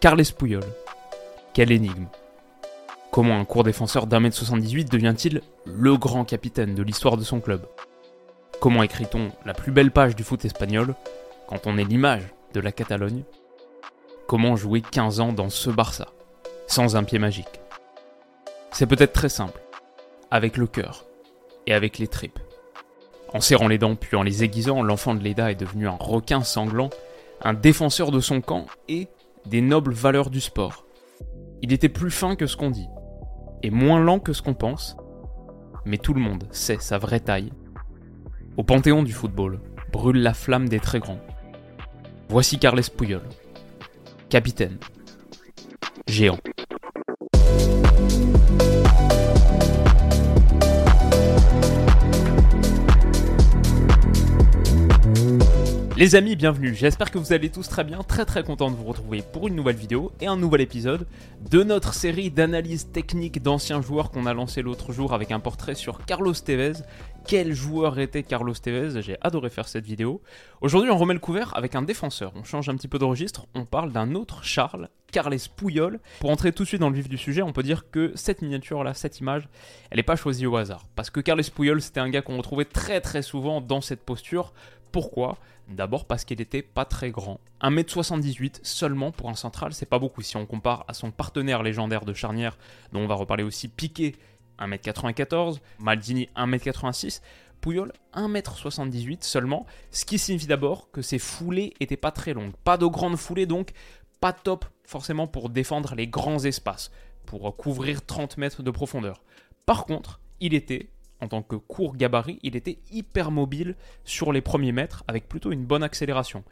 Carles Puyol. Quelle énigme. Comment un court défenseur d'un mètre 78 devient-il le grand capitaine de l'histoire de son club? Comment écrit-on la plus belle page du foot espagnol quand on est l'image de la Catalogne? Comment jouer 15 ans dans ce Barça sans un pied magique? C'est peut-être très simple, avec le cœur et avec les tripes. En serrant les dents puis en les aiguisant, l'enfant de Leda est devenu un requin sanglant, un défenseur de son camp et des nobles valeurs du sport. Il était plus fin que ce qu'on dit, et moins lent que ce qu'on pense, mais tout le monde sait sa vraie taille. Au panthéon du football brûle la flamme des très grands. Voici Carles Puyol, capitaine, géant. Les amis, bienvenue. J'espère que vous allez tous très bien, très très content de vous retrouver pour une nouvelle vidéo et un nouvel épisode de notre série d'analyse technique d'anciens joueurs qu'on a lancé l'autre jour avec un portrait sur Carlos Tevez. Quel joueur était Carlos Tevez? J'ai adoré faire cette vidéo. Aujourd'hui, on remet le couvert avec un défenseur. On change un petit peu de registre. On parle d'un autre Charles, Carles Puyol. Pour entrer tout de suite dans le vif du sujet, on peut dire que cette miniature-là, cette image, elle n'est pas choisie au hasard. Parce que Carles Puyol, c'était un gars qu'on retrouvait très très souvent dans cette posture. Pourquoi D'abord parce qu'il n'était pas très grand. 1m78 seulement pour un central, c'est pas beaucoup si on compare à son partenaire légendaire de charnière, dont on va reparler aussi, Piqué, 1m94, Maldini 1m86, Pouyol 1m78 seulement, ce qui signifie d'abord que ses foulées étaient pas très longues. Pas de grandes foulées donc, pas top forcément pour défendre les grands espaces, pour couvrir 30 mètres de profondeur. Par contre, il était en tant que court gabarit, il était hyper mobile sur les premiers mètres avec plutôt une bonne accélération.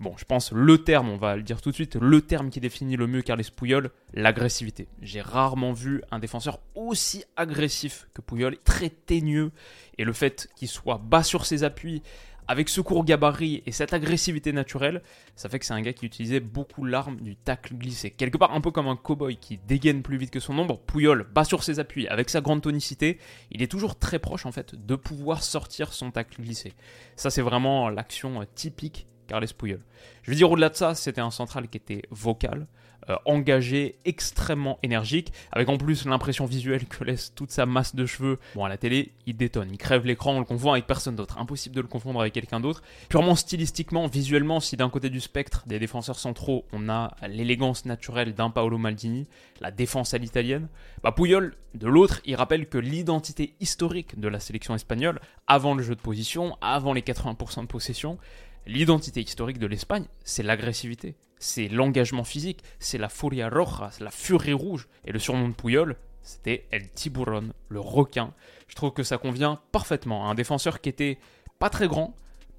Bon, je pense le terme, on va le dire tout de suite, le terme qui définit le mieux Carles Puyol, l'agressivité. J'ai rarement vu un défenseur aussi agressif que Puyol, très teigneux, et le fait qu'il soit bas sur ses appuis, avec ce court gabarit et cette agressivité naturelle, ça fait que c'est un gars qui utilisait beaucoup l'arme du tacle glissé. Quelque part un peu comme un cowboy qui dégaine plus vite que son ombre, Pouyol bas sur ses appuis avec sa grande tonicité, il est toujours très proche en fait de pouvoir sortir son tacle glissé. Ça c'est vraiment l'action typique Carles Puyol. Je veux dire au-delà de ça, c'était un central qui était vocal, euh, engagé, extrêmement énergique, avec en plus l'impression visuelle que laisse toute sa masse de cheveux. Bon, à la télé, il détonne, il crève l'écran, on le confond avec personne d'autre. Impossible de le confondre avec quelqu'un d'autre. Purement stylistiquement, visuellement, si d'un côté du spectre des défenseurs centraux, on a l'élégance naturelle d'un Paolo Maldini, la défense à l'italienne, bah Puyol, de l'autre, il rappelle que l'identité historique de la sélection espagnole, avant le jeu de position, avant les 80% de possession, L'identité historique de l'Espagne, c'est l'agressivité, c'est l'engagement physique, c'est la furia roja, c'est la furie rouge. Et le surnom de Puyol, c'était El Tiburon, le requin. Je trouve que ça convient parfaitement à un défenseur qui était pas très grand,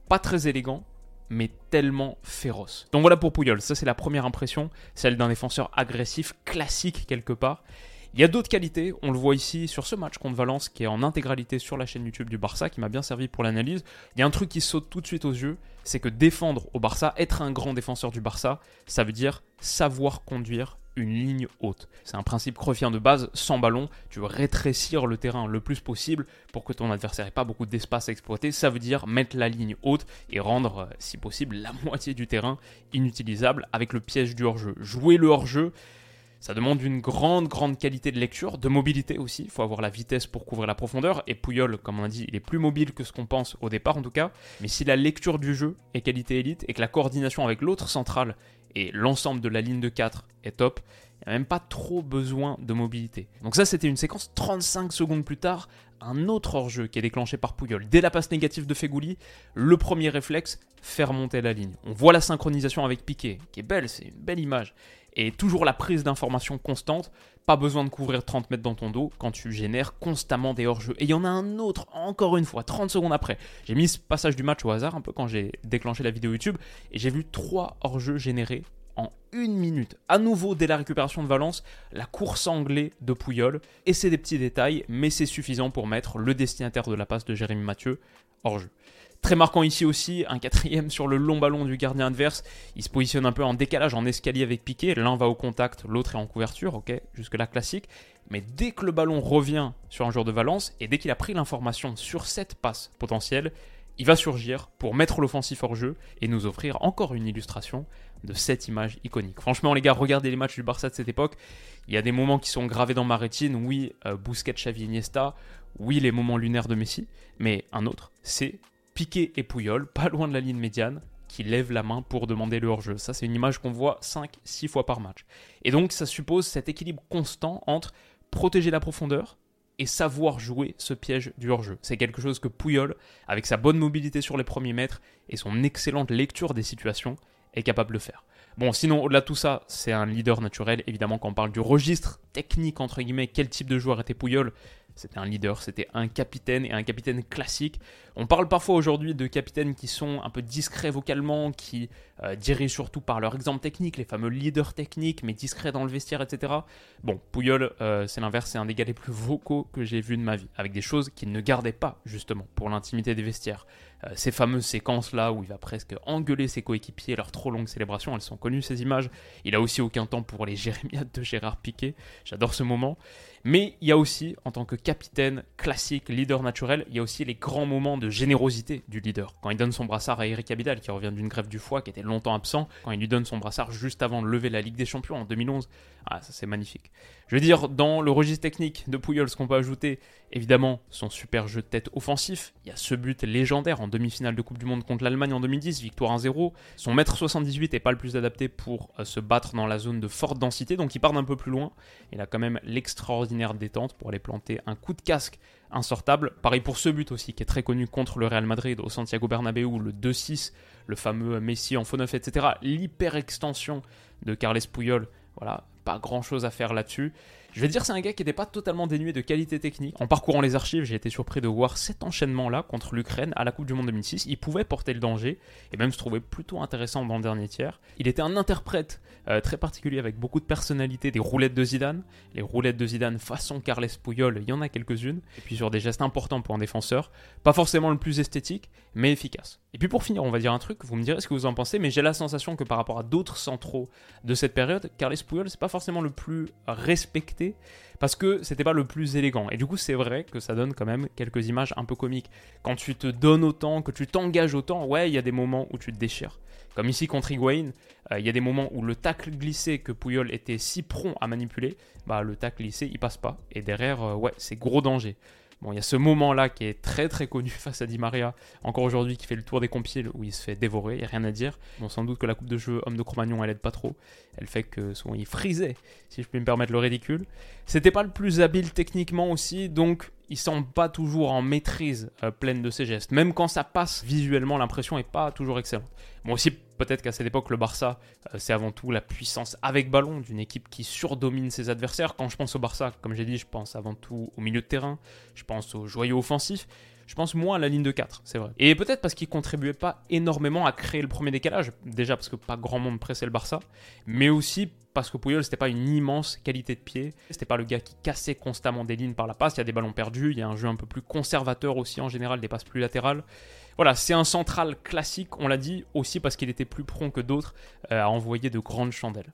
pas très élégant, mais tellement féroce. Donc voilà pour Puyol, ça c'est la première impression, celle d'un défenseur agressif, classique quelque part. Il y a d'autres qualités, on le voit ici sur ce match contre Valence qui est en intégralité sur la chaîne YouTube du Barça, qui m'a bien servi pour l'analyse. Il y a un truc qui saute tout de suite aux yeux, c'est que défendre au Barça, être un grand défenseur du Barça, ça veut dire savoir conduire une ligne haute. C'est un principe crevien de base, sans ballon, tu veux rétrécir le terrain le plus possible pour que ton adversaire n'ait pas beaucoup d'espace à exploiter. Ça veut dire mettre la ligne haute et rendre, euh, si possible, la moitié du terrain inutilisable avec le piège du hors-jeu. Jouer le hors-jeu, ça demande une grande, grande qualité de lecture, de mobilité aussi. Il faut avoir la vitesse pour couvrir la profondeur. Et Pouyol, comme on a dit, il est plus mobile que ce qu'on pense au départ en tout cas. Mais si la lecture du jeu est qualité élite et que la coordination avec l'autre centrale et l'ensemble de la ligne de 4 est top, il n'y a même pas trop besoin de mobilité. Donc ça, c'était une séquence 35 secondes plus tard, un autre hors-jeu qui est déclenché par Pouyol. Dès la passe négative de Fegouli, le premier réflexe, faire monter la ligne. On voit la synchronisation avec Piqué, qui est belle, c'est une belle image et toujours la prise d'information constante. Pas besoin de couvrir 30 mètres dans ton dos quand tu génères constamment des hors-jeux. Et il y en a un autre, encore une fois, 30 secondes après. J'ai mis ce passage du match au hasard, un peu quand j'ai déclenché la vidéo YouTube, et j'ai vu trois hors-jeux générés en une minute. À nouveau, dès la récupération de Valence, la course anglais de Pouyol. Et c'est des petits détails, mais c'est suffisant pour mettre le destinataire de la passe de Jérémy Mathieu hors jeu. Très marquant ici aussi, un quatrième sur le long ballon du gardien adverse. Il se positionne un peu en décalage, en escalier avec Piqué. L'un va au contact, l'autre est en couverture, ok, jusque-là classique. Mais dès que le ballon revient sur un joueur de Valence, et dès qu'il a pris l'information sur cette passe potentielle, il va surgir pour mettre l'offensif hors jeu et nous offrir encore une illustration de cette image iconique. Franchement, les gars, regardez les matchs du Barça de cette époque. Il y a des moments qui sont gravés dans ma rétine. Oui, euh, Busquets, Iniesta. Oui, les moments lunaires de Messi. Mais un autre, c'est Piqué et Pouyol, pas loin de la ligne médiane, qui lèvent la main pour demander le hors-jeu. Ça, c'est une image qu'on voit 5-6 fois par match. Et donc, ça suppose cet équilibre constant entre protéger la profondeur et savoir jouer ce piège du hors-jeu. C'est quelque chose que Pouyol, avec sa bonne mobilité sur les premiers mètres et son excellente lecture des situations, est capable de faire. Bon, sinon, au-delà de tout ça, c'est un leader naturel. Évidemment, quand on parle du registre technique, entre guillemets, quel type de joueur était Pouyol c'était un leader, c'était un capitaine et un capitaine classique. On parle parfois aujourd'hui de capitaines qui sont un peu discrets vocalement, qui euh, dirigent surtout par leur exemple technique, les fameux leaders techniques, mais discrets dans le vestiaire, etc. Bon, Pouyol, euh, c'est l'inverse, c'est un des gars les plus vocaux que j'ai vu de ma vie, avec des choses qu'il ne gardait pas, justement, pour l'intimité des vestiaires. Euh, ces fameuses séquences-là où il va presque engueuler ses coéquipiers, leurs trop longues célébrations, elles sont connues ces images. Il a aussi aucun temps pour les jérémiades de Gérard Piquet, j'adore ce moment. Mais il y a aussi, en tant que capitaine classique, leader naturel, il y a aussi les grands moments de générosité du leader. Quand il donne son brassard à Eric Abidal, qui revient d'une grève du foie, qui était longtemps absent, quand il lui donne son brassard juste avant de lever la Ligue des Champions en 2011, ah, ça c'est magnifique. Je veux dire, dans le registre technique de Puyol, ce qu'on peut ajouter, évidemment, son super jeu de tête offensif. Il y a ce but légendaire en demi-finale de Coupe du Monde contre l'Allemagne en 2010, victoire 1-0. Son mètre 78 n'est pas le plus adapté pour euh, se battre dans la zone de forte densité, donc il part d'un peu plus loin. Il a quand même l'extraordinaire détente pour aller planter un coup de casque insortable. Pareil pour ce but aussi, qui est très connu contre le Real Madrid au Santiago Bernabéu, le 2-6, le fameux Messi en faux neuf, etc. L'hyper extension de Carles Puyol. Voilà, pas grand chose à faire là-dessus. Je vais dire c'est un gars qui n'était pas totalement dénué de qualité technique. En parcourant les archives, j'ai été surpris de voir cet enchaînement-là contre l'Ukraine à la Coupe du Monde 2006. Il pouvait porter le danger et même se trouver plutôt intéressant dans le dernier tiers. Il était un interprète euh, très particulier avec beaucoup de personnalité des roulettes de Zidane. Les roulettes de Zidane façon Carles Puyol, il y en a quelques-unes. Et puis sur des gestes importants pour un défenseur. Pas forcément le plus esthétique, mais efficace. Et puis pour finir, on va dire un truc, vous me direz ce que vous en pensez, mais j'ai la sensation que par rapport à d'autres centraux de cette période, Carles Puyol, c'est pas forcément le plus respecté parce que c'était pas le plus élégant. Et du coup, c'est vrai que ça donne quand même quelques images un peu comiques. Quand tu te donnes autant, que tu t'engages autant, ouais, il y a des moments où tu te déchires. Comme ici contre Higuain, euh, il y a des moments où le tacle glissé que Puyol était si prompt à manipuler, bah le tacle glissé il passe pas. Et derrière, euh, ouais, c'est gros danger. Bon, il y a ce moment-là qui est très très connu face à Di Maria, encore aujourd'hui, qui fait le tour des compiles où il se fait dévorer, il n'y a rien à dire. Bon, sans doute que la coupe de jeu homme de Cro-Magnon, elle aide pas trop. Elle fait que souvent il frisait, si je puis me permettre le ridicule. C'était pas le plus habile techniquement aussi, donc il semble pas toujours en maîtrise euh, pleine de ses gestes. Même quand ça passe visuellement, l'impression est pas toujours excellente. Bon, aussi, peut-être qu'à cette époque, le Barça, euh, c'est avant tout la puissance avec ballon d'une équipe qui surdomine ses adversaires. Quand je pense au Barça, comme j'ai dit, je pense avant tout au milieu de terrain, je pense au joyau offensif. Je pense moins à la ligne de 4, c'est vrai. Et peut-être parce qu'il contribuait pas énormément à créer le premier décalage, déjà parce que pas grand monde pressait le Barça, mais aussi parce que Puyol, c'était pas une immense qualité de pied. C'était pas le gars qui cassait constamment des lignes par la passe. Il y a des ballons perdus. Il y a un jeu un peu plus conservateur aussi en général, des passes plus latérales. Voilà, c'est un central classique, on l'a dit, aussi parce qu'il était plus prompt que d'autres euh, à envoyer de grandes chandelles.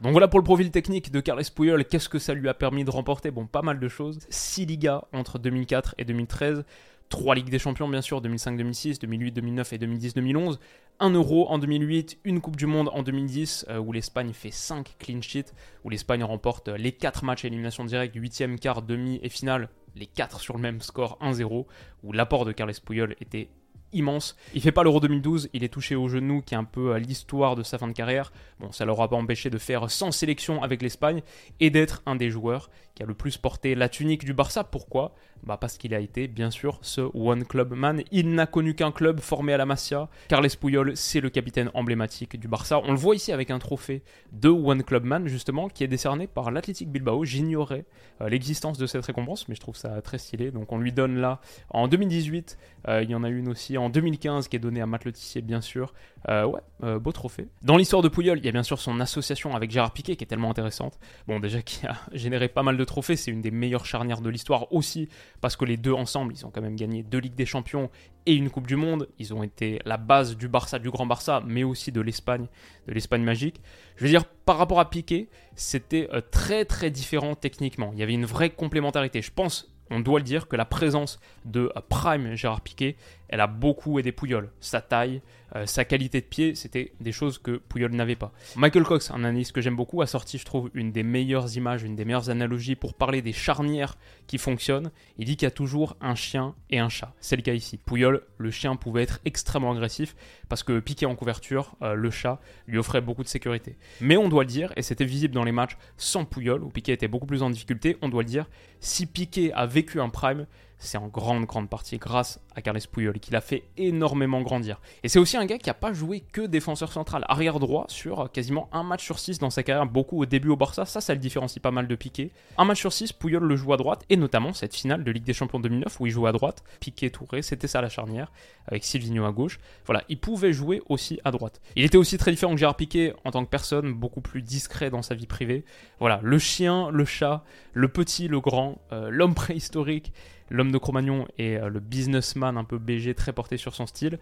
Donc voilà pour le profil technique de Carles Puyol, qu'est-ce que ça lui a permis de remporter Bon, pas mal de choses. 6 Ligas entre 2004 et 2013, Trois Ligues des Champions, bien sûr, 2005-2006, 2008-2009 et 2010-2011. Un Euro en 2008, une Coupe du Monde en 2010, euh, où l'Espagne fait 5 clean sheets, où l'Espagne remporte les 4 matchs à élimination directe, 8e, quart, demi et finale, les 4 sur le même score 1-0, où l'apport de Carles Puyol était immense. Il fait pas l'Euro 2012, il est touché au genou, qui est un peu l'histoire de sa fin de carrière. Bon, ça l'aura pas empêché de faire 100 sélections avec l'Espagne et d'être un des joueurs qui a le plus porté la tunique du Barça. Pourquoi? Bah Parce qu'il a été, bien sûr, ce One Club Man. Il n'a connu qu'un club formé à la Masia. Carles Puyol, c'est le capitaine emblématique du Barça. On le voit ici avec un trophée de One Club Man, justement, qui est décerné par l'Athletic Bilbao. J'ignorais euh, l'existence de cette récompense, mais je trouve ça très stylé. Donc on lui donne là, en 2018, euh, il y en a une aussi en 2015 qui est donnée à Matt Letissier, bien sûr. Euh, ouais, beau trophée. Dans l'histoire de Puyol, il y a bien sûr son association avec Gérard Piquet qui est tellement intéressante. Bon, déjà qui a généré pas mal de trophées, c'est une des meilleures charnières de l'histoire aussi, parce que les deux ensemble, ils ont quand même gagné deux Ligues des Champions et une Coupe du Monde. Ils ont été la base du Barça, du Grand Barça, mais aussi de l'Espagne, de l'Espagne magique. Je veux dire, par rapport à Piqué, c'était euh, très très différent techniquement. Il y avait une vraie complémentarité. Je pense, on doit le dire, que la présence de euh, Prime Gérard Piqué elle a beaucoup aidé Pouyol. Sa taille, euh, sa qualité de pied, c'était des choses que Pouyol n'avait pas. Michael Cox, un analyste que j'aime beaucoup, a sorti, je trouve, une des meilleures images, une des meilleures analogies pour parler des charnières qui fonctionnent. Il dit qu'il y a toujours un chien et un chat. C'est le cas ici. Pouyol, le chien pouvait être extrêmement agressif parce que piqué en couverture, euh, le chat lui offrait beaucoup de sécurité. Mais on doit le dire, et c'était visible dans les matchs sans Pouyol, où Piqué était beaucoup plus en difficulté, on doit le dire, si Piqué a vécu un prime, c'est en grande, grande partie grâce à Carles Puyol, qui l'a fait énormément grandir. Et c'est aussi un gars qui n'a pas joué que défenseur central, arrière droit sur quasiment un match sur six dans sa carrière, beaucoup au début au Barça, ça, ça le différencie pas mal de Piqué. Un match sur six, Puyol le joue à droite, et notamment cette finale de Ligue des Champions 2009 où il joue à droite, Piqué Touré, c'était ça la charnière, avec Silvino à gauche. Voilà, il pouvait jouer aussi à droite. Il était aussi très différent que Gérard Piqué en tant que personne, beaucoup plus discret dans sa vie privée. Voilà, le chien, le chat, le petit, le grand, euh, l'homme préhistorique, l'homme de Cro-Magnon et euh, le businessman un peu BG très porté sur son style.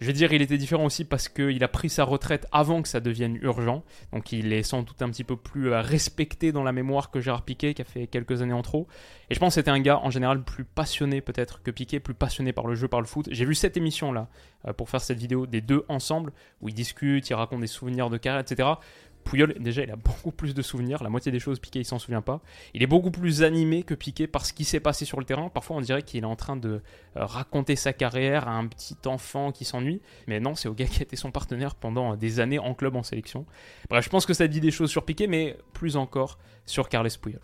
Je veux dire, il était différent aussi parce qu'il a pris sa retraite avant que ça devienne urgent. Donc il est sans doute un petit peu plus euh, respecté dans la mémoire que Gérard Piquet, qui a fait quelques années en trop. Et je pense que c'était un gars en général plus passionné peut-être que Piquet, plus passionné par le jeu, par le foot. J'ai vu cette émission-là euh, pour faire cette vidéo des deux ensemble, où ils discutent, ils racontent des souvenirs de carrière, etc. Pouillol, déjà, il a beaucoup plus de souvenirs. La moitié des choses, Piqué, il s'en souvient pas. Il est beaucoup plus animé que Piqué par ce qui s'est passé sur le terrain. Parfois, on dirait qu'il est en train de euh, raconter sa carrière à un petit enfant qui s'ennuie. Mais non, c'est au gars qui a été son partenaire pendant des années en club, en sélection. Bref, je pense que ça dit des choses sur Piqué, mais plus encore sur Carles Puyol.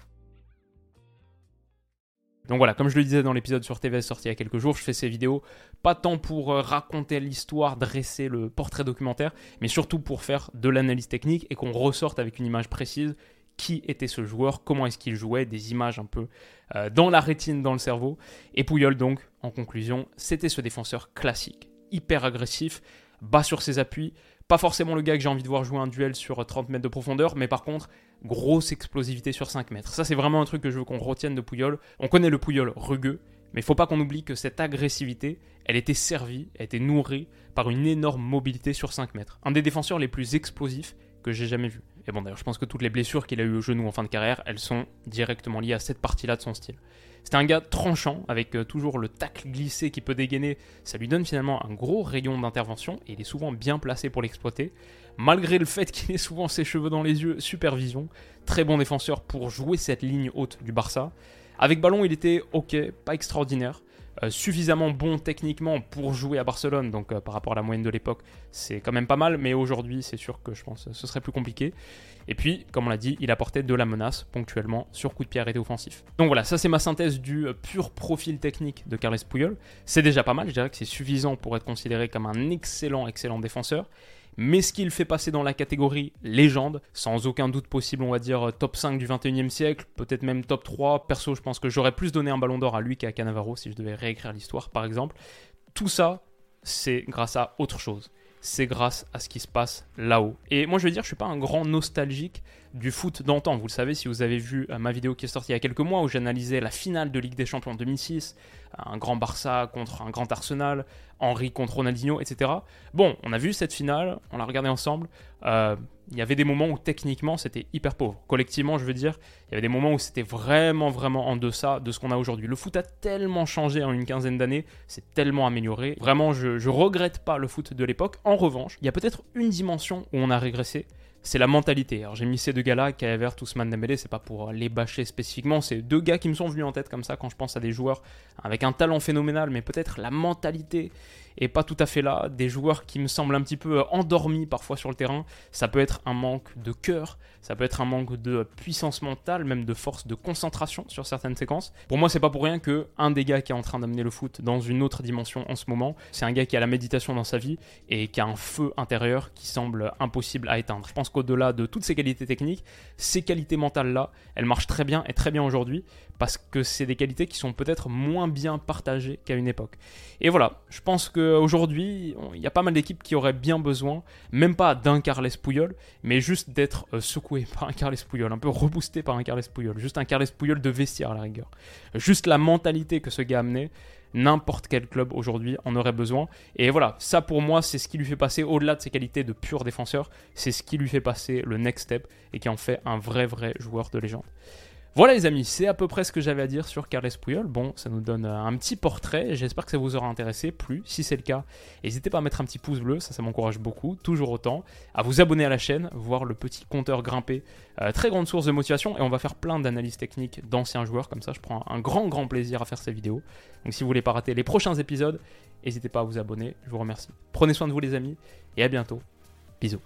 Donc voilà, comme je le disais dans l'épisode sur TV sorti il y a quelques jours, je fais ces vidéos pas tant pour euh, raconter l'histoire, dresser le portrait documentaire, mais surtout pour faire de l'analyse technique et qu'on ressorte avec une image précise qui était ce joueur, comment est-ce qu'il jouait, des images un peu euh, dans la rétine, dans le cerveau. Et Pouyol donc, en conclusion, c'était ce défenseur classique, hyper agressif, bas sur ses appuis, pas forcément le gars que j'ai envie de voir jouer un duel sur 30 mètres de profondeur, mais par contre, grosse explosivité sur 5 mètres. Ça, c'est vraiment un truc que je veux qu'on retienne de Pouyol. On connaît le Pouyol rugueux, mais il faut pas qu'on oublie que cette agressivité, elle était servie, elle était nourrie par une énorme mobilité sur 5 mètres. Un des défenseurs les plus explosifs que j'ai jamais vu. Et bon, d'ailleurs, je pense que toutes les blessures qu'il a eues au genou en fin de carrière, elles sont directement liées à cette partie-là de son style. C'était un gars tranchant, avec euh, toujours le tacle glissé qui peut dégainer. Ça lui donne finalement un gros rayon d'intervention, et il est souvent bien placé pour l'exploiter. Malgré le fait qu'il ait souvent ses cheveux dans les yeux, supervision. Très bon défenseur pour jouer cette ligne haute du Barça. Avec ballon, il était ok, pas extraordinaire. Euh, suffisamment bon techniquement pour jouer à Barcelone, donc euh, par rapport à la moyenne de l'époque, c'est quand même pas mal, mais aujourd'hui, c'est sûr que je pense que ce serait plus compliqué. Et puis, comme on l'a dit, il apportait de la menace ponctuellement sur coup de pied arrêté offensif. Donc voilà, ça c'est ma synthèse du euh, pur profil technique de Carles Puyol. C'est déjà pas mal, je dirais que c'est suffisant pour être considéré comme un excellent, excellent défenseur mais ce qu'il fait passer dans la catégorie légende, sans aucun doute possible, on va dire top 5 du 21e siècle, peut-être même top 3. Perso, je pense que j'aurais plus donné un ballon d'or à lui qu'à Cannavaro si je devais réécrire l'histoire, par exemple. Tout ça, c'est grâce à autre chose c'est grâce à ce qui se passe là-haut. Et moi je veux dire, je suis pas un grand nostalgique du foot d'antan. Vous le savez si vous avez vu euh, ma vidéo qui est sortie il y a quelques mois où j'analysais la finale de Ligue des Champions en 2006, un grand Barça contre un grand Arsenal, Henry contre Ronaldinho, etc. Bon, on a vu cette finale, on l'a regardée ensemble. Euh, il y avait des moments où techniquement c'était hyper pauvre. Collectivement, je veux dire, il y avait des moments où c'était vraiment, vraiment en deçà de ce qu'on a aujourd'hui. Le foot a tellement changé en une quinzaine d'années, c'est tellement amélioré. Vraiment, je, je regrette pas le foot de l'époque. En revanche, il y a peut-être une dimension où on a régressé, c'est la mentalité. Alors j'ai mis ces deux gars-là, Kaevert, Ousmane Dembélé, c'est pas pour les bâcher spécifiquement, c'est deux gars qui me sont venus en tête comme ça quand je pense à des joueurs avec un talent phénoménal, mais peut-être la mentalité est pas tout à fait là. Des joueurs qui me semblent un petit peu endormis parfois sur le terrain. Ça peut être un manque de cœur, ça peut être un manque de puissance mentale, même de force de concentration sur certaines séquences. Pour moi, c'est pas pour rien que un des gars qui est en train d'amener le foot dans une autre dimension en ce moment, c'est un gars qui a la méditation dans sa vie et qui a un feu intérieur qui semble impossible à éteindre. Je pense qu'au-delà de toutes ces qualités techniques, ces qualités mentales-là, elles marchent très bien et très bien aujourd'hui parce que c'est des qualités qui sont peut-être moins bien partagées qu'à une époque. Et voilà, je pense qu'aujourd'hui, il y a pas mal d'équipes qui auraient bien besoin, même pas d'un Carles Puyol, mais juste d'être euh, secoué par un Carles Puyol, un peu reboosté par un Carles Puyol, juste un Carles Puyol de vestiaire à la rigueur. Juste la mentalité que ce gars amenait, n'importe quel club aujourd'hui en aurait besoin. Et voilà, ça pour moi, c'est ce qui lui fait passer, au-delà de ses qualités de pur défenseur, c'est ce qui lui fait passer le next step et qui en fait un vrai, vrai joueur de légende. Voilà les amis, c'est à peu près ce que j'avais à dire sur Carles Puyol. Bon, ça nous donne un petit portrait, j'espère que ça vous aura intéressé, plus, si c'est le cas, n'hésitez pas à mettre un petit pouce bleu, ça ça m'encourage beaucoup, toujours autant, à vous abonner à la chaîne, voir le petit compteur grimper, euh, très grande source de motivation, et on va faire plein d'analyses techniques d'anciens joueurs, comme ça je prends un grand grand plaisir à faire ces vidéos. Donc si vous voulez pas rater les prochains épisodes, n'hésitez pas à vous abonner, je vous remercie. Prenez soin de vous les amis, et à bientôt, bisous.